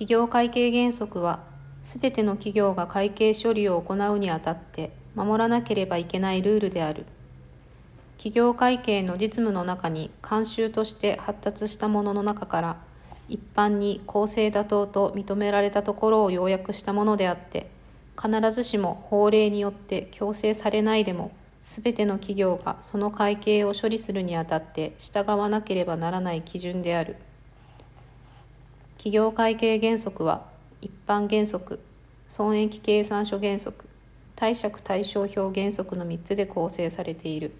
企業会計原則は、すべての企業が会計処理を行うにあたって守らなければいけないルールである。企業会計の実務の中に慣習として発達したものの中から一般に公正妥当と認められたところを要約したものであって必ずしも法令によって強制されないでもすべての企業がその会計を処理するにあたって従わなければならない基準である企業会計原則は一般原則損益計算書原則貸借対照表原則の3つで構成されている。